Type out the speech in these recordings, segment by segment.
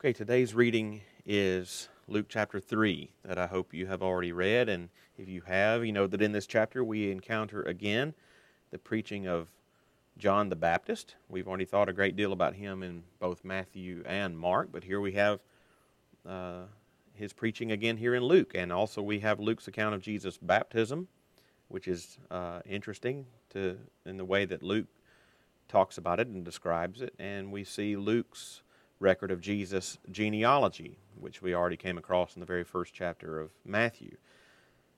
Okay, today's reading is Luke chapter 3 that I hope you have already read. And if you have, you know that in this chapter we encounter again the preaching of John the Baptist. We've already thought a great deal about him in both Matthew and Mark, but here we have uh, his preaching again here in Luke. And also we have Luke's account of Jesus' baptism, which is uh, interesting to, in the way that Luke talks about it and describes it. And we see Luke's record of Jesus' genealogy, which we already came across in the very first chapter of Matthew.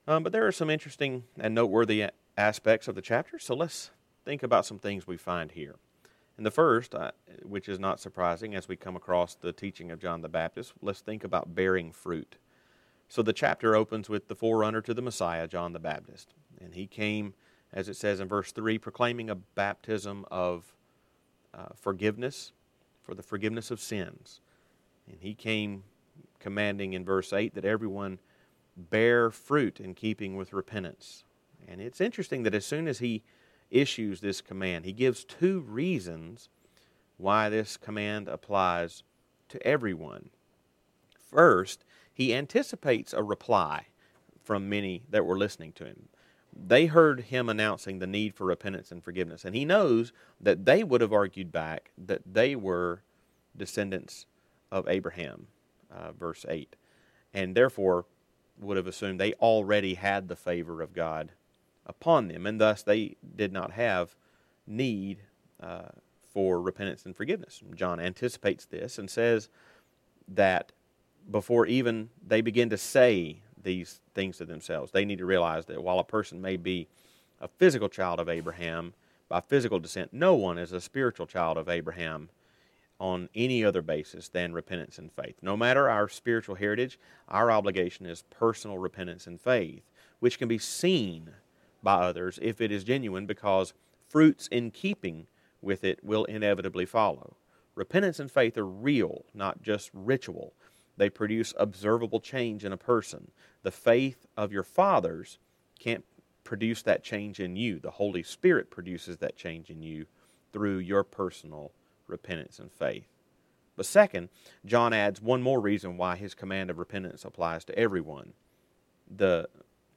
Um, but there are some interesting and noteworthy aspects of the chapter, so let's think about some things we find here. And the first, uh, which is not surprising as we come across the teaching of John the Baptist, let's think about bearing fruit. So the chapter opens with the forerunner to the Messiah, John the Baptist. And he came, as it says in verse 3, proclaiming a baptism of uh, forgiveness for the forgiveness of sins. And he came commanding in verse 8 that everyone bear fruit in keeping with repentance. And it's interesting that as soon as he issues this command, he gives two reasons why this command applies to everyone. First, he anticipates a reply from many that were listening to him. They heard him announcing the need for repentance and forgiveness, and he knows that they would have argued back that they were descendants of Abraham, uh, verse 8, and therefore would have assumed they already had the favor of God upon them, and thus they did not have need uh, for repentance and forgiveness. John anticipates this and says that before even they begin to say these things to themselves, they need to realize that while a person may be a physical child of Abraham by physical descent, no one is a spiritual child of Abraham on any other basis than repentance and faith. No matter our spiritual heritage, our obligation is personal repentance and faith, which can be seen by others if it is genuine because fruits in keeping with it will inevitably follow. Repentance and faith are real, not just ritual. They produce observable change in a person. The faith of your fathers can't produce that change in you. The Holy Spirit produces that change in you through your personal repentance and faith. But second, John adds one more reason why his command of repentance applies to everyone. The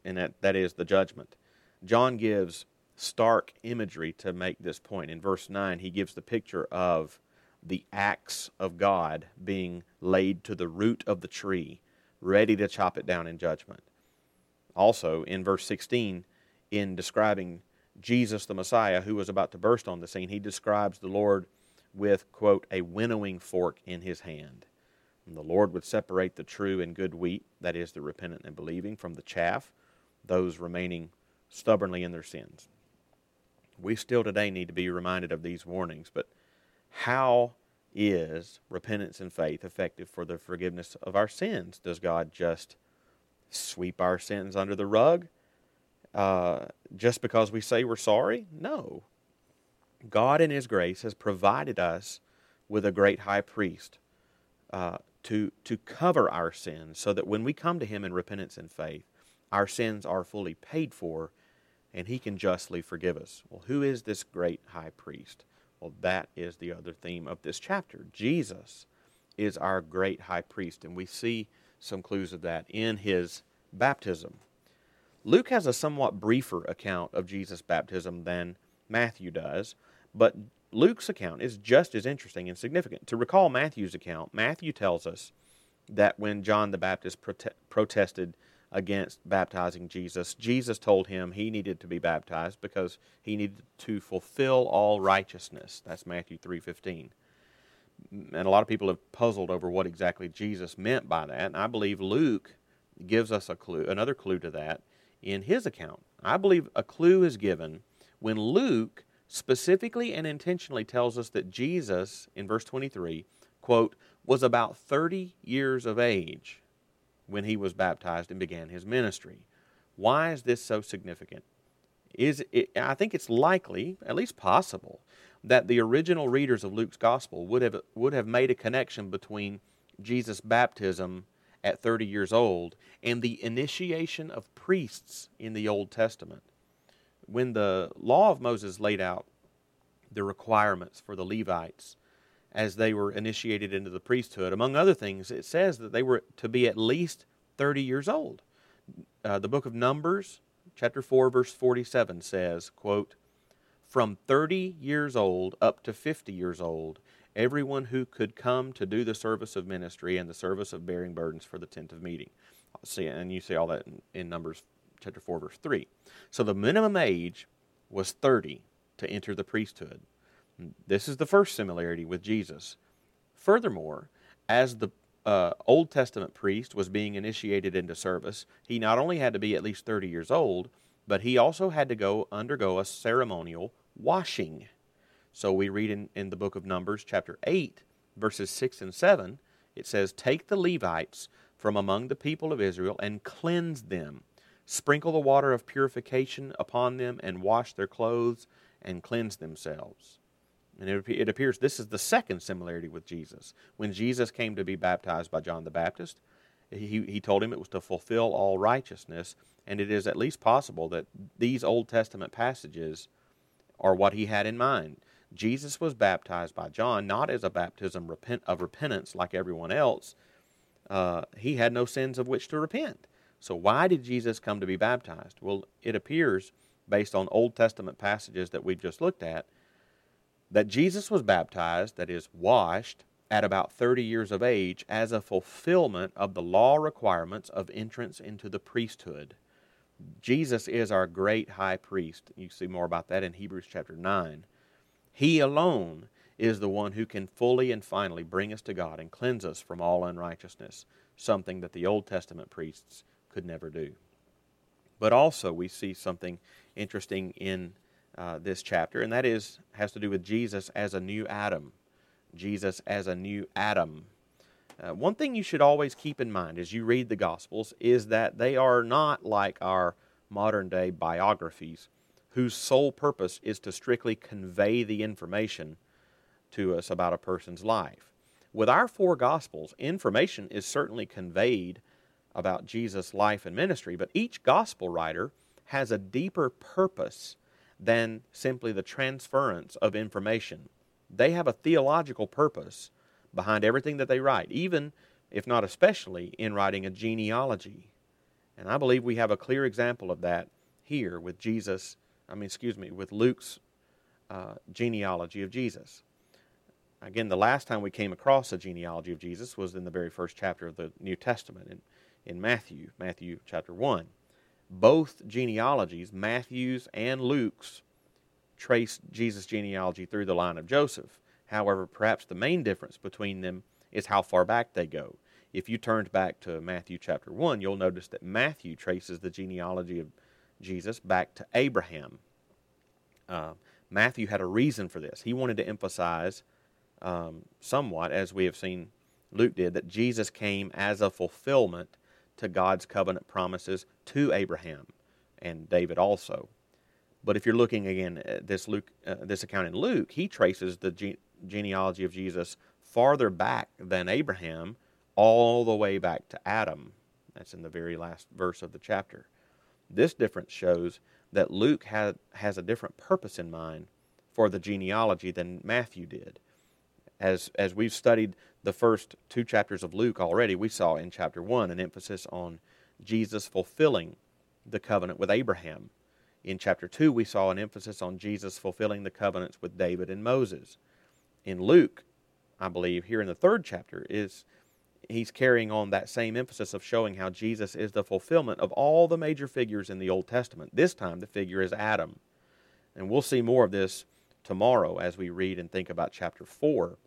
and that, that is the judgment. John gives stark imagery to make this point. In verse 9, he gives the picture of the axe of God being laid to the root of the tree, ready to chop it down in judgment. Also, in verse 16, in describing Jesus the Messiah who was about to burst on the scene, he describes the Lord with, quote, a winnowing fork in his hand. And the Lord would separate the true and good wheat, that is, the repentant and believing, from the chaff, those remaining stubbornly in their sins. We still today need to be reminded of these warnings, but how is repentance and faith effective for the forgiveness of our sins? Does God just sweep our sins under the rug uh, just because we say we're sorry? No. God, in His grace, has provided us with a great high priest uh, to, to cover our sins so that when we come to Him in repentance and faith, our sins are fully paid for and he can justly forgive us. Well, who is this great high priest? Well, that is the other theme of this chapter. Jesus is our great high priest, and we see some clues of that in his baptism. Luke has a somewhat briefer account of Jesus' baptism than Matthew does, but Luke's account is just as interesting and significant. To recall Matthew's account, Matthew tells us that when John the Baptist prote- protested against baptizing Jesus. Jesus told him he needed to be baptized because he needed to fulfill all righteousness. That's Matthew 3:15. And a lot of people have puzzled over what exactly Jesus meant by that. And I believe Luke gives us a clue, another clue to that in his account. I believe a clue is given when Luke specifically and intentionally tells us that Jesus in verse 23, quote, was about 30 years of age when he was baptized and began his ministry. Why is this so significant? Is it, I think it's likely, at least possible, that the original readers of Luke's gospel would have would have made a connection between Jesus' baptism at 30 years old and the initiation of priests in the Old Testament. When the law of Moses laid out the requirements for the Levites as they were initiated into the priesthood. Among other things, it says that they were to be at least 30 years old. Uh, the book of Numbers, chapter 4, verse 47 says, quote, From 30 years old up to 50 years old, everyone who could come to do the service of ministry and the service of bearing burdens for the tent of meeting. See, and you see all that in, in Numbers chapter 4, verse 3. So the minimum age was 30 to enter the priesthood. This is the first similarity with Jesus. Furthermore, as the uh, Old Testament priest was being initiated into service, he not only had to be at least 30 years old, but he also had to go undergo a ceremonial washing. So we read in, in the book of Numbers, chapter 8, verses 6 and 7, it says, Take the Levites from among the people of Israel and cleanse them. Sprinkle the water of purification upon them and wash their clothes and cleanse themselves. And it, appears this is the second similarity with Jesus. When Jesus came to be baptized by John the Baptist, he, he told him it was to fulfill all righteousness, and it is at least possible that these Old Testament passages are what he had in mind. Jesus was baptized by John not as a baptism of repentance like everyone else. Uh, he had no sins of which to repent. So, why did Jesus come to be baptized? Well, it appears, based on Old Testament passages that we've just looked at, that Jesus was baptized, that is, washed, at about 30 years of age as a fulfillment of the law requirements of entrance into the priesthood. Jesus is our great high priest. You see more about that in Hebrews chapter 9. He alone is the one who can fully and finally bring us to God and cleanse us from all unrighteousness, something that the Old Testament priests could never do. But also, we see something interesting in uh, this chapter, and that is has to do with Jesus as a new Adam. Jesus as a new Adam. Uh, one thing you should always keep in mind as you read the Gospels is that they are not like our modern day biographies, whose sole purpose is to strictly convey the information to us about a person's life. With our four Gospels, information is certainly conveyed about Jesus' life and ministry, but each Gospel writer has a deeper purpose than simply the transference of information. They have a theological purpose behind everything that they write, even, if not especially, in writing a genealogy. And I believe we have a clear example of that here with Jesus, I mean, excuse me, with Luke's uh, genealogy of Jesus. Again, the last time we came across a genealogy of Jesus was in the very first chapter of the New Testament in, in Matthew, Matthew chapter 1 both genealogies, Matthew's and Luke's, trace Jesus' genealogy through the line of Joseph. However, perhaps the main difference between them is how far back they go. If you turned back to Matthew chapter 1, you'll notice that Matthew traces the genealogy of Jesus back to Abraham. Uh, Matthew had a reason for this. He wanted to emphasize um, somewhat, as we have seen Luke did, that Jesus came as a fulfillment to God's covenant promises to Abraham and David also. But if you're looking again at this Luke, uh, this account in Luke, he traces the ge- genealogy of Jesus farther back than Abraham, all the way back to Adam. That's in the very last verse of the chapter. This difference shows that Luke had, has a different purpose in mind for the genealogy than Matthew did. As, as we've studied the first two chapters of Luke already, we saw in chapter 1 an emphasis on Jesus fulfilling the covenant with Abraham. In chapter 2, we saw an emphasis on Jesus fulfilling the covenants with David and Moses. In Luke, I believe, here in the third chapter, is he's carrying on that same emphasis of showing how Jesus is the fulfillment of all the major figures in the Old Testament. This time, the figure is Adam. And we'll see more of this tomorrow as we read and think about chapter 4.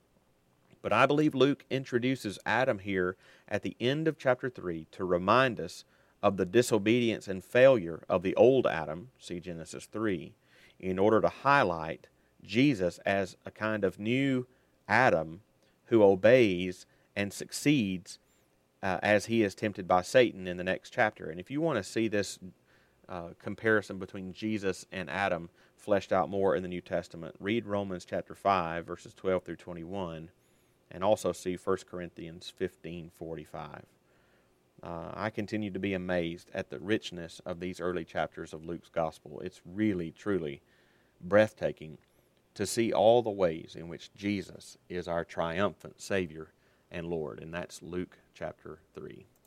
But I believe Luke introduces Adam here at the end of chapter 3 to remind us of the disobedience and failure of the old Adam, see Genesis 3, in order to highlight Jesus as a kind of new Adam who obeys and succeeds uh, as he is tempted by Satan in the next chapter. And if you want to see this uh, comparison between Jesus and Adam fleshed out more in the New Testament, read Romans chapter 5, verses 12 through 21 and also see 1 Corinthians 15:45. Uh, I continue to be amazed at the richness of these early chapters of Luke's gospel. It's really, truly breathtaking to see all the ways in which Jesus is our triumphant Savior and Lord. And that's Luke chapter 3.